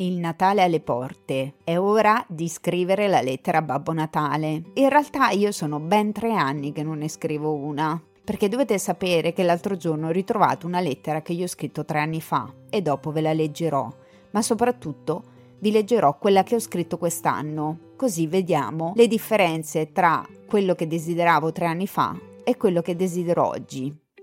Il Natale alle porte. È ora di scrivere la lettera a Babbo Natale. In realtà io sono ben tre anni che non ne scrivo una. Perché dovete sapere che l'altro giorno ho ritrovato una lettera che io ho scritto tre anni fa e dopo ve la leggerò. Ma soprattutto vi leggerò quella che ho scritto quest'anno. Così vediamo le differenze tra quello che desideravo tre anni fa e quello che desidero oggi.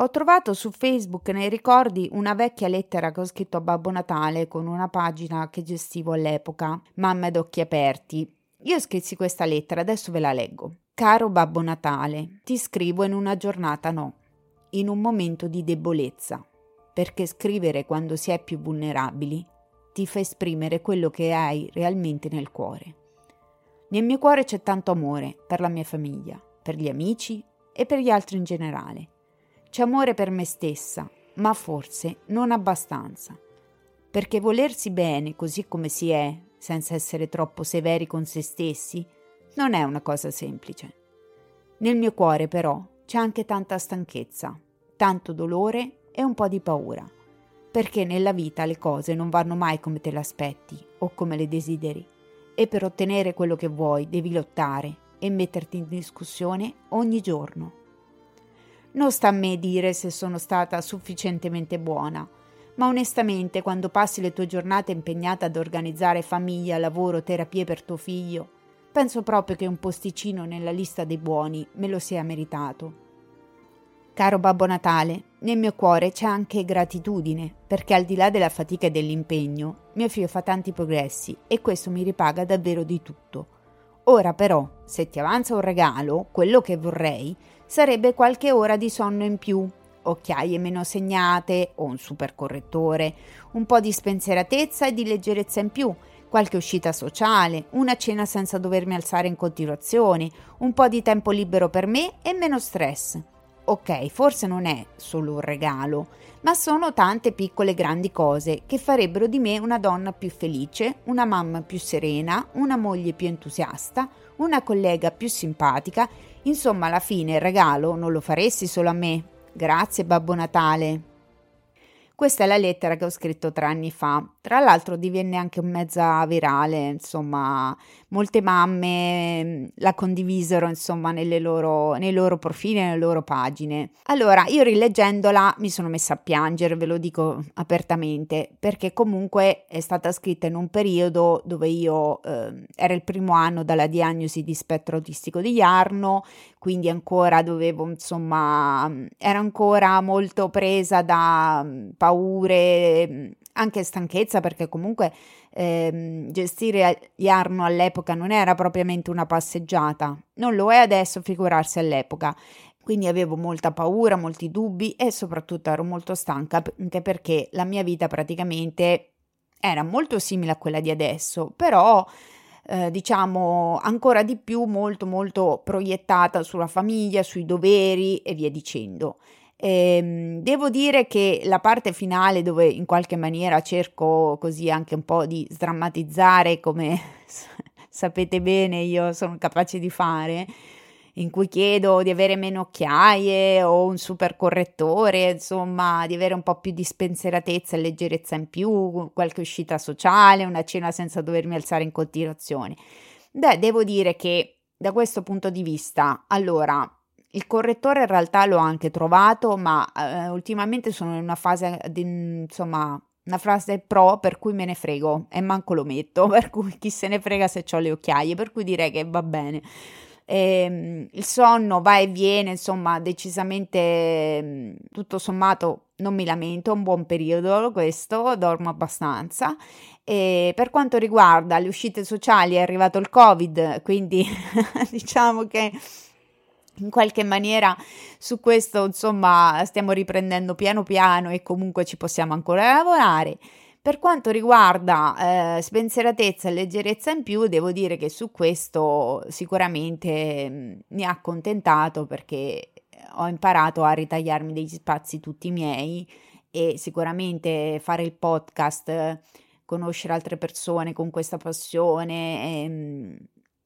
Ho trovato su Facebook nei ricordi una vecchia lettera che ho scritto a Babbo Natale con una pagina che gestivo all'epoca, Mamma ad occhi aperti. Io scrissi questa lettera, adesso ve la leggo. Caro Babbo Natale, ti scrivo in una giornata no, in un momento di debolezza, perché scrivere quando si è più vulnerabili ti fa esprimere quello che hai realmente nel cuore. Nel mio cuore c'è tanto amore per la mia famiglia, per gli amici e per gli altri in generale c'è amore per me stessa, ma forse non abbastanza. Perché volersi bene così come si è, senza essere troppo severi con se stessi, non è una cosa semplice. Nel mio cuore però c'è anche tanta stanchezza, tanto dolore e un po' di paura, perché nella vita le cose non vanno mai come te le aspetti o come le desideri, e per ottenere quello che vuoi devi lottare e metterti in discussione ogni giorno non sta a me dire se sono stata sufficientemente buona, ma onestamente quando passi le tue giornate impegnata ad organizzare famiglia, lavoro, terapie per tuo figlio, penso proprio che un posticino nella lista dei buoni me lo sia meritato. Caro Babbo Natale, nel mio cuore c'è anche gratitudine, perché al di là della fatica e dell'impegno, mio figlio fa tanti progressi e questo mi ripaga davvero di tutto. Ora però, se ti avanza un regalo, quello che vorrei, sarebbe qualche ora di sonno in più, occhiaie meno segnate o un supercorrettore, un po' di spensieratezza e di leggerezza in più, qualche uscita sociale, una cena senza dovermi alzare in continuazione, un po' di tempo libero per me e meno stress. Ok, forse non è solo un regalo, ma sono tante piccole grandi cose che farebbero di me una donna più felice, una mamma più serena, una moglie più entusiasta, una collega più simpatica Insomma, alla fine il regalo non lo faresti solo a me. Grazie, Babbo Natale. Questa è la lettera che ho scritto tre anni fa. Tra l'altro divenne anche mezza virale, insomma, molte mamme mm, la condivisero, insomma, loro, nei loro profili, nelle loro pagine. Allora, io rileggendola mi sono messa a piangere, ve lo dico apertamente, perché comunque è stata scritta in un periodo dove io eh, era il primo anno dalla diagnosi di spettro autistico di Yarno, quindi ancora dovevo, insomma, ero ancora molto presa da mm, paure, mm, anche stanchezza, perché comunque ehm, gestire Yarno all'epoca non era propriamente una passeggiata, non lo è adesso, figurarsi all'epoca. Quindi avevo molta paura, molti dubbi e soprattutto ero molto stanca anche perché la mia vita praticamente era molto simile a quella di adesso, però eh, diciamo ancora di più molto molto proiettata sulla famiglia, sui doveri e via dicendo. Ehm, devo dire che la parte finale dove in qualche maniera cerco così anche un po' di sdrammatizzare come sapete bene io sono capace di fare in cui chiedo di avere meno occhiaie o un super correttore, insomma, di avere un po' più di spensieratezza e leggerezza in più, qualche uscita sociale, una cena senza dovermi alzare in continuazione. Beh, devo dire che da questo punto di vista, allora, il correttore in realtà l'ho anche trovato, ma eh, ultimamente sono in una fase di, insomma, una frase pro per cui me ne frego e manco lo metto, per cui chi se ne frega se ho le occhiaie, per cui direi che va bene. Eh, il sonno va e viene, insomma, decisamente mm, tutto sommato non mi lamento, un buon periodo questo, dormo abbastanza. E per quanto riguarda le uscite sociali è arrivato il Covid, quindi diciamo che in qualche maniera su questo, insomma, stiamo riprendendo piano piano e comunque ci possiamo ancora lavorare. Per quanto riguarda eh, spensieratezza e leggerezza in più, devo dire che su questo sicuramente mm, mi ha accontentato perché ho imparato a ritagliarmi degli spazi tutti miei e sicuramente fare il podcast, conoscere altre persone con questa passione ehm,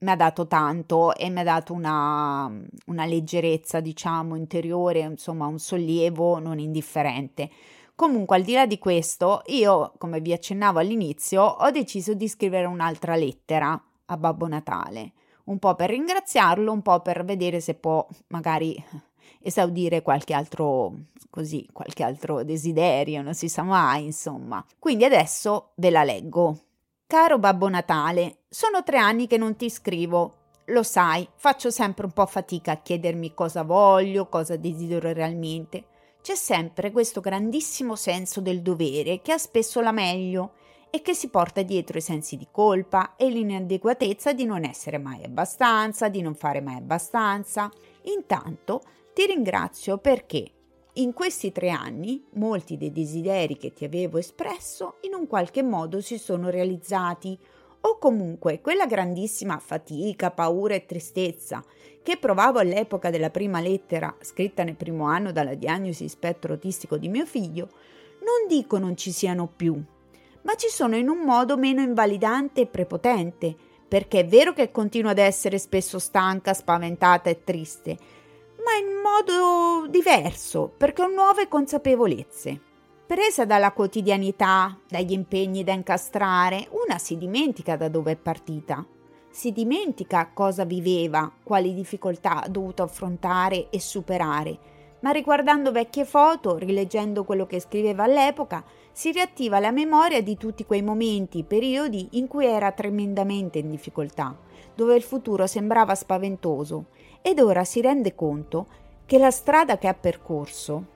mi ha dato tanto e mi ha dato una, una leggerezza, diciamo, interiore, insomma, un sollievo non indifferente. Comunque, al di là di questo, io, come vi accennavo all'inizio, ho deciso di scrivere un'altra lettera a Babbo Natale, un po' per ringraziarlo, un po' per vedere se può magari esaudire qualche altro così, qualche altro desiderio, non si sa mai, insomma. Quindi adesso ve la leggo. Caro Babbo Natale, sono tre anni che non ti scrivo. Lo sai, faccio sempre un po' fatica a chiedermi cosa voglio, cosa desidero realmente. C'è sempre questo grandissimo senso del dovere che ha spesso la meglio e che si porta dietro i sensi di colpa e l'inadeguatezza di non essere mai abbastanza, di non fare mai abbastanza. Intanto ti ringrazio perché in questi tre anni molti dei desideri che ti avevo espresso in un qualche modo si sono realizzati o comunque quella grandissima fatica, paura e tristezza che provavo all'epoca della prima lettera scritta nel primo anno dalla diagnosi spettro autistico di mio figlio, non dico non ci siano più, ma ci sono in un modo meno invalidante e prepotente, perché è vero che continuo ad essere spesso stanca, spaventata e triste, ma in modo diverso, perché ho nuove consapevolezze. Presa dalla quotidianità, dagli impegni da incastrare, una si dimentica da dove è partita. Si dimentica cosa viveva, quali difficoltà ha dovuto affrontare e superare, ma riguardando vecchie foto, rileggendo quello che scriveva all'epoca, si riattiva la memoria di tutti quei momenti, periodi in cui era tremendamente in difficoltà, dove il futuro sembrava spaventoso, ed ora si rende conto che la strada che ha percorso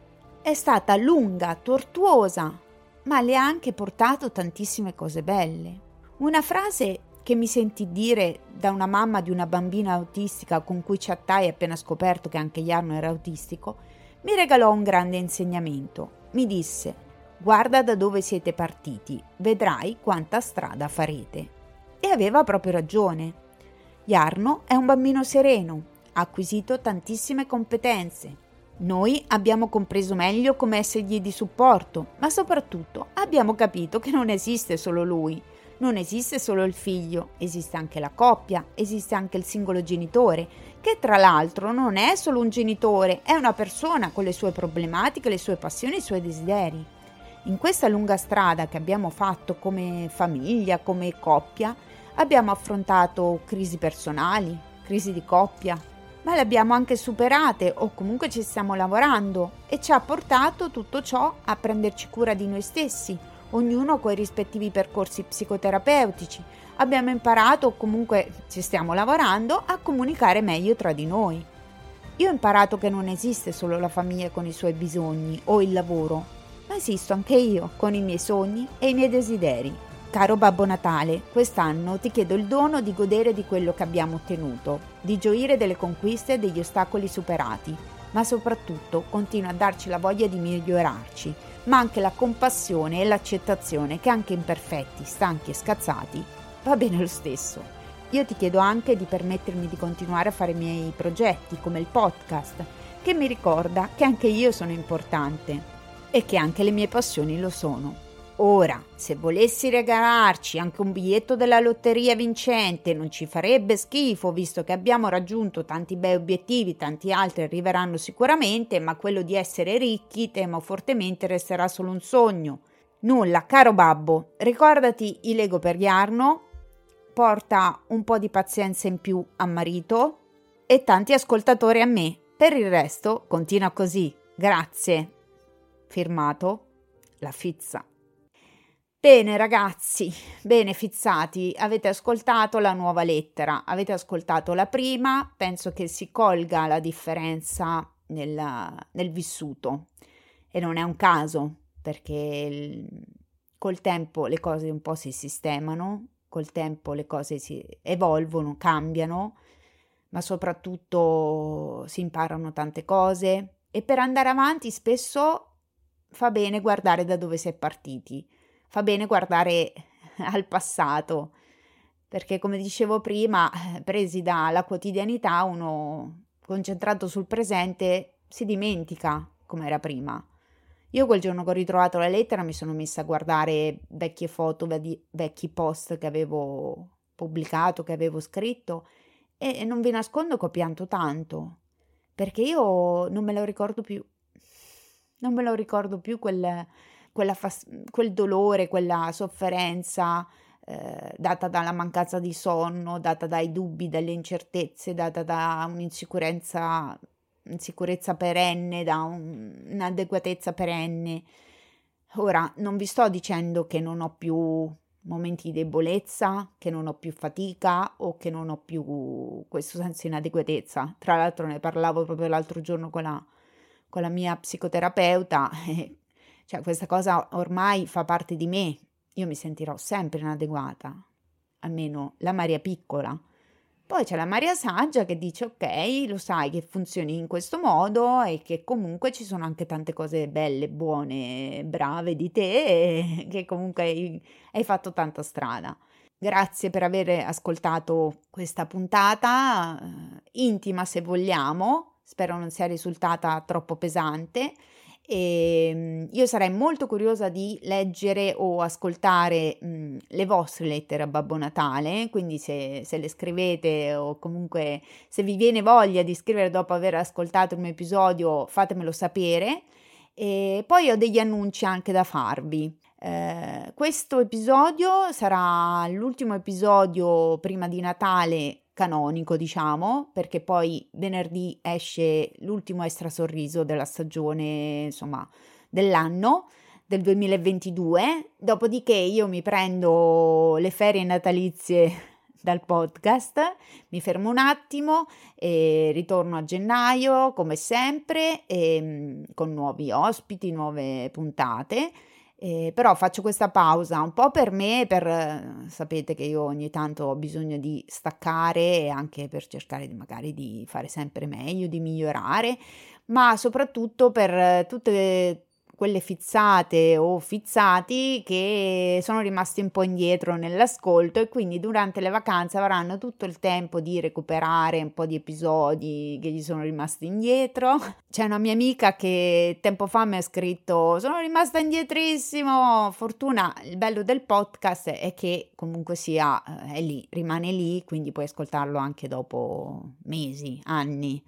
è stata lunga, tortuosa, ma le ha anche portato tantissime cose belle. Una frase che mi senti dire da una mamma di una bambina autistica con cui chattai appena scoperto che anche Jarno era autistico, mi regalò un grande insegnamento. Mi disse: Guarda da dove siete partiti, vedrai quanta strada farete. E aveva proprio ragione. Jarno è un bambino sereno, ha acquisito tantissime competenze. Noi abbiamo compreso meglio come essergli di supporto, ma soprattutto abbiamo capito che non esiste solo lui non esiste solo il figlio, esiste anche la coppia, esiste anche il singolo genitore, che tra l'altro non è solo un genitore, è una persona con le sue problematiche, le sue passioni, i suoi desideri. In questa lunga strada che abbiamo fatto come famiglia, come coppia, abbiamo affrontato crisi personali, crisi di coppia, ma le abbiamo anche superate o comunque ci stiamo lavorando e ci ha portato tutto ciò a prenderci cura di noi stessi, ognuno con i rispettivi percorsi psicoterapeutici. Abbiamo imparato, o comunque ci stiamo lavorando, a comunicare meglio tra di noi. Io ho imparato che non esiste solo la famiglia con i suoi bisogni o il lavoro, ma esisto anche io con i miei sogni e i miei desideri. Caro Babbo Natale, quest'anno ti chiedo il dono di godere di quello che abbiamo ottenuto, di gioire delle conquiste e degli ostacoli superati, ma soprattutto continua a darci la voglia di migliorarci, ma anche la compassione e l'accettazione che anche imperfetti, stanchi e scazzati va bene lo stesso. Io ti chiedo anche di permettermi di continuare a fare i miei progetti come il podcast, che mi ricorda che anche io sono importante e che anche le mie passioni lo sono. Ora, se volessi regalarci anche un biglietto della lotteria vincente, non ci farebbe schifo, visto che abbiamo raggiunto tanti bei obiettivi, tanti altri arriveranno sicuramente, ma quello di essere ricchi, temo fortemente, resterà solo un sogno. Nulla, caro babbo, ricordati i Lego per Jarno, porta un po' di pazienza in più a marito e tanti ascoltatori a me. Per il resto, continua così. Grazie. Firmato La Fizza. Bene ragazzi, bene fizzati, avete ascoltato la nuova lettera, avete ascoltato la prima, penso che si colga la differenza nel, nel vissuto. E non è un caso perché il, col tempo le cose un po' si sistemano, col tempo le cose si evolvono, cambiano, ma soprattutto si imparano tante cose. E per andare avanti spesso fa bene guardare da dove si è partiti fa bene guardare al passato, perché come dicevo prima, presi dalla quotidianità, uno concentrato sul presente si dimentica come era prima. Io quel giorno che ho ritrovato la lettera mi sono messa a guardare vecchie foto, vecchi post che avevo pubblicato, che avevo scritto e non vi nascondo che ho pianto tanto, perché io non me lo ricordo più. Non me lo ricordo più quel, fas- quel dolore, quella sofferenza eh, data dalla mancanza di sonno, data dai dubbi, dalle incertezze, data da un'insicurezza insicurezza perenne, da un, un'adeguatezza perenne. Ora, non vi sto dicendo che non ho più momenti di debolezza, che non ho più fatica o che non ho più questo senso di inadeguatezza. Tra l'altro ne parlavo proprio l'altro giorno con la, con la mia psicoterapeuta, e, cioè questa cosa ormai fa parte di me, io mi sentirò sempre inadeguata, almeno la Maria piccola. Poi c'è la Maria Saggia che dice ok, lo sai che funzioni in questo modo e che comunque ci sono anche tante cose belle, buone, brave di te e che comunque hai, hai fatto tanta strada. Grazie per aver ascoltato questa puntata, eh, intima se vogliamo, spero non sia risultata troppo pesante. E ehm, io sarei molto curiosa di leggere o ascoltare mh, le vostre lettere a Babbo Natale, quindi se, se, le scrivete o comunque se vi viene voglia di scrivere dopo aver ascoltato il mio episodio, fatemelo sapere. E poi ho degli annunci anche da farvi. Eh, questo episodio sarà l'ultimo episodio prima di Natale canonico, diciamo, perché poi venerdì esce l'ultimo extra sorriso della stagione, insomma, dell'anno del 2022. Dopodiché io mi prendo le ferie natalizie dal podcast, mi fermo un attimo e ritorno a gennaio come sempre e, mm, con nuovi ospiti, nuove puntate eh, però faccio questa pausa un po' per me, per sapete che io ogni tanto ho bisogno di staccare e anche per cercare di magari di fare sempre meglio, di migliorare, ma soprattutto per tutte quelle fizzate o fizzati che sono rimasti un po' indietro nell'ascolto e quindi durante le vacanze avranno tutto il tempo di recuperare un po' di episodi che gli sono rimasti indietro. C'è una mia amica che tempo fa mi ha scritto sono rimasta indietrissimo. Fortuna, il bello del podcast è che comunque sia eh, è lì, rimane lì, quindi puoi ascoltarlo anche dopo mesi, anni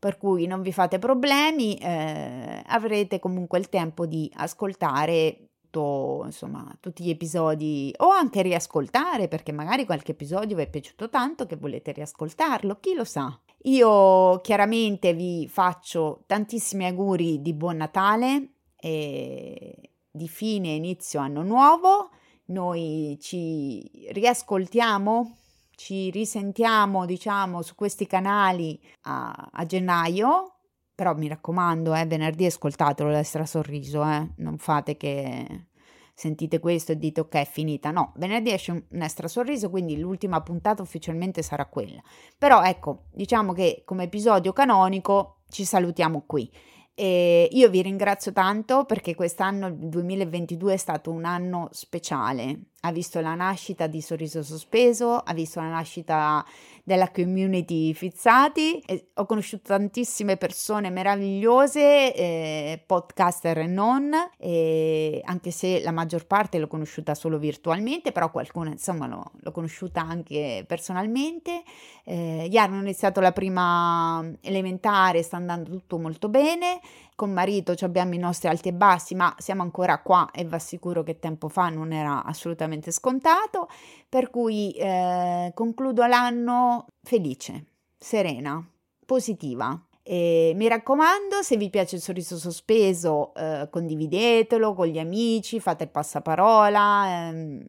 per cui non vi fate problemi, eh, avrete comunque il tempo di ascoltare tutto, insomma, tutti gli episodi o anche riascoltare perché magari qualche episodio vi è piaciuto tanto che volete riascoltarlo, chi lo sa. Io chiaramente vi faccio tantissimi auguri di buon Natale e di fine inizio anno nuovo. Noi ci riascoltiamo ci risentiamo, diciamo, su questi canali a, a gennaio. Però mi raccomando, eh, venerdì ascoltatelo l'extra sorriso, eh. non fate che sentite questo e dite ok è finita. No, venerdì esce un extra sorriso, quindi l'ultima puntata ufficialmente sarà quella. Però ecco, diciamo che come episodio canonico ci salutiamo qui. E io vi ringrazio tanto perché quest'anno, il 2022, è stato un anno speciale. Ha visto la nascita di Sorriso Sospeso, ha visto la nascita della community Fizzati. E ho conosciuto tantissime persone meravigliose, eh, podcaster e non, e anche se la maggior parte l'ho conosciuta solo virtualmente, però qualcuna insomma l'ho, l'ho conosciuta anche personalmente. Eh, ieri hanno iniziato la prima elementare, sta andando tutto molto bene. Con marito abbiamo i nostri alti e bassi, ma siamo ancora qua e va sicuro che tempo fa non era assolutamente scontato. Per cui eh, concludo l'anno felice, serena, positiva. E mi raccomando, se vi piace il sorriso sospeso, eh, condividetelo con gli amici, fate il passaparola, ehm,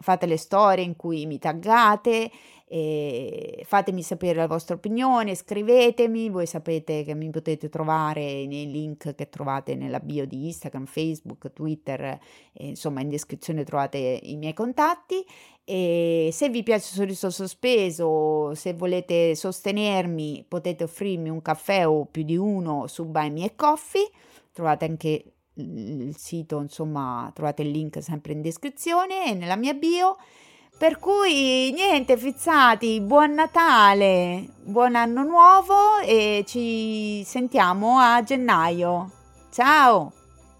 fate le storie in cui mi taggate e fatemi sapere la vostra opinione, scrivetemi, voi sapete che mi potete trovare nei link che trovate nella bio di Instagram, Facebook, Twitter, insomma in descrizione trovate i miei contatti e se vi piace sorriso sospeso, se volete sostenermi potete offrirmi un caffè o più di uno su Buy Me Coffee, trovate anche il sito, insomma, trovate il link sempre in descrizione e nella mia bio. Per cui niente, fizzati, buon Natale, buon anno nuovo e ci sentiamo a gennaio. Ciao!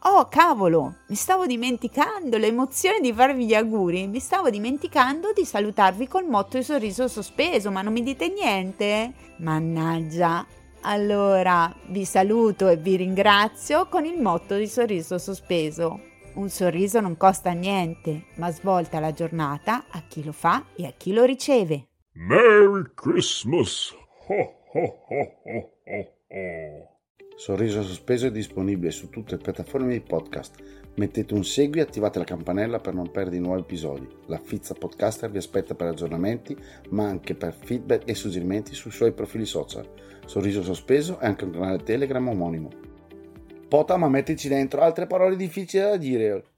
Oh, cavolo, mi stavo dimenticando l'emozione di farvi gli auguri. Mi stavo dimenticando di salutarvi col motto di sorriso sospeso, ma non mi dite niente? Mannaggia. Allora, vi saluto e vi ringrazio con il motto di sorriso sospeso. Un sorriso non costa niente, ma svolta la giornata a chi lo fa e a chi lo riceve. Merry Christmas! Ho, ho, ho, Sorriso sospeso è disponibile su tutte le piattaforme di podcast. Mettete un segui e attivate la campanella per non perdere nuovi episodi. La Fizza Podcaster vi aspetta per aggiornamenti, ma anche per feedback e suggerimenti sui suoi profili social. Sorriso sospeso è anche un canale Telegram omonimo. Pota, ma mettici dentro altre parole difficili da dire.